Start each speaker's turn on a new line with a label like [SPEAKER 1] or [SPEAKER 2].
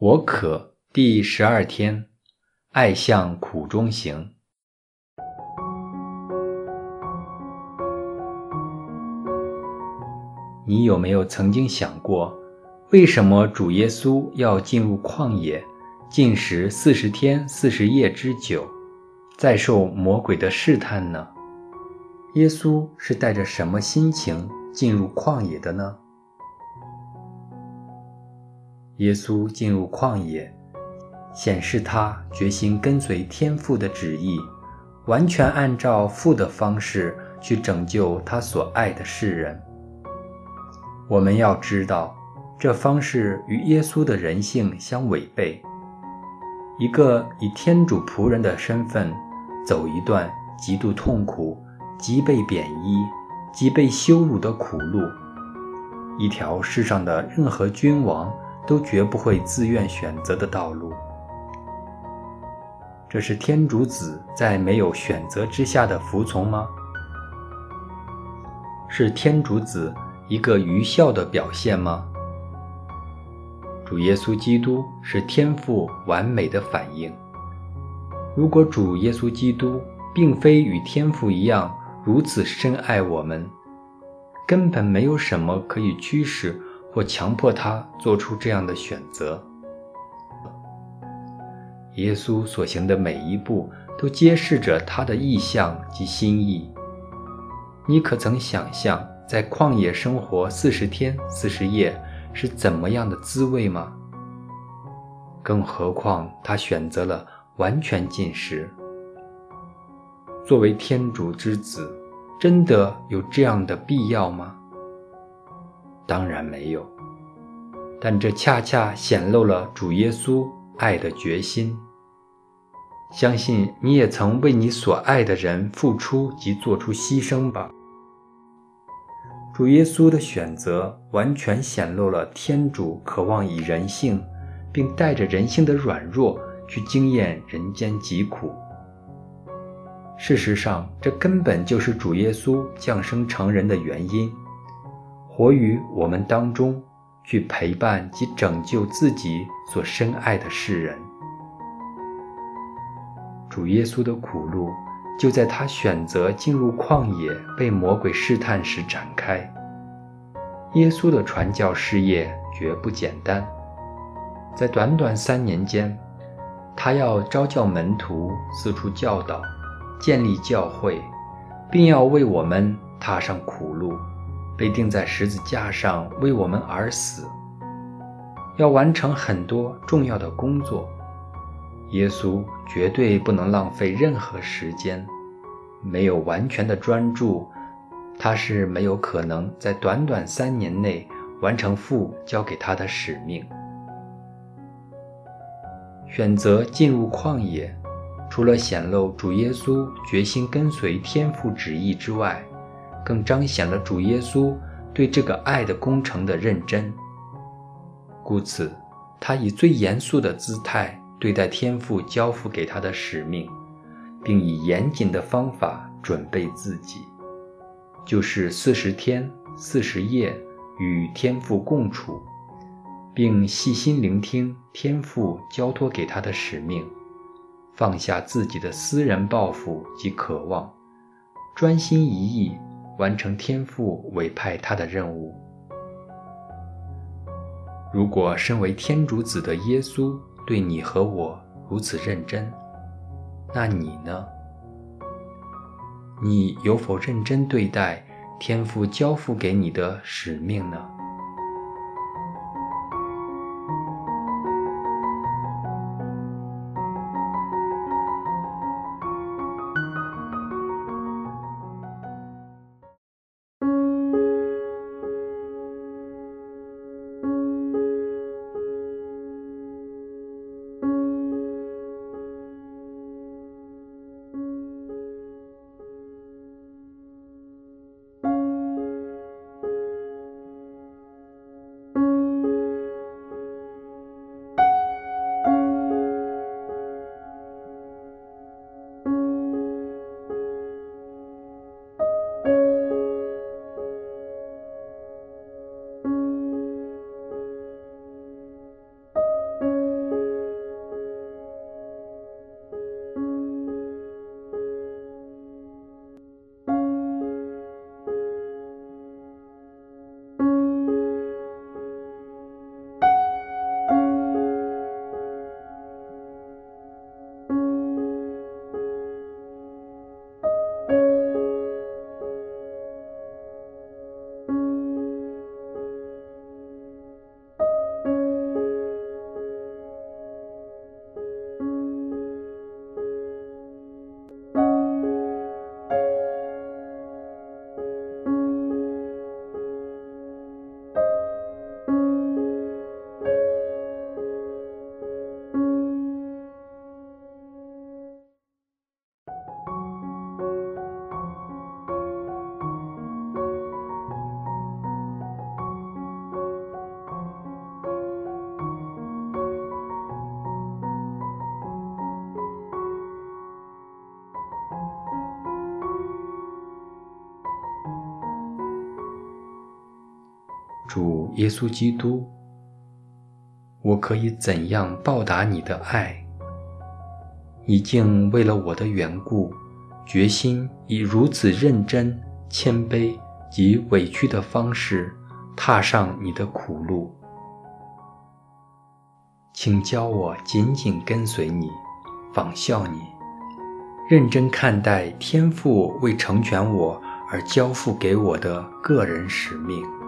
[SPEAKER 1] 我可第十二天，爱向苦中行。你有没有曾经想过，为什么主耶稣要进入旷野，进食四十天四十夜之久，再受魔鬼的试探呢？耶稣是带着什么心情进入旷野的呢？耶稣进入旷野，显示他决心跟随天父的旨意，完全按照父的方式去拯救他所爱的世人。我们要知道，这方式与耶稣的人性相违背。一个以天主仆人的身份，走一段极度痛苦、极被贬义、极被羞辱的苦路，一条世上的任何君王。都绝不会自愿选择的道路，这是天主子在没有选择之下的服从吗？是天主子一个愚孝的表现吗？主耶稣基督是天父完美的反应。如果主耶稣基督并非与天父一样如此深爱我们，根本没有什么可以驱使。或强迫他做出这样的选择。耶稣所行的每一步都揭示着他的意向及心意。你可曾想象在旷野生活四十天四十夜是怎么样的滋味吗？更何况他选择了完全禁食。作为天主之子，真的有这样的必要吗？当然没有，但这恰恰显露了主耶稣爱的决心。相信你也曾为你所爱的人付出及做出牺牲吧。主耶稣的选择完全显露了天主渴望以人性，并带着人性的软弱去经验人间疾苦。事实上，这根本就是主耶稣降生成人的原因。活于我们当中，去陪伴及拯救自己所深爱的世人。主耶稣的苦路就在他选择进入旷野被魔鬼试探时展开。耶稣的传教事业绝不简单，在短短三年间，他要招教门徒，四处教导，建立教会，并要为我们踏上苦路。被钉在十字架上为我们而死，要完成很多重要的工作。耶稣绝对不能浪费任何时间，没有完全的专注，他是没有可能在短短三年内完成父交给他的使命。选择进入旷野，除了显露主耶稣决心跟随天父旨意之外，更彰显了主耶稣对这个爱的工程的认真。故此，他以最严肃的姿态对待天父交付给他的使命，并以严谨的方法准备自己，就是四十天四十夜与天父共处，并细心聆听天父交托给他的使命，放下自己的私人抱负及渴望，专心一意。完成天父委派他的任务。如果身为天主子的耶稣对你和我如此认真，那你呢？你有否认真对待天父交付给你的使命呢？主耶稣基督，我可以怎样报答你的爱？你竟为了我的缘故，决心以如此认真、谦卑及委屈的方式踏上你的苦路。请教我紧紧跟随你，仿效你，认真看待天父为成全我而交付给我的个人使命。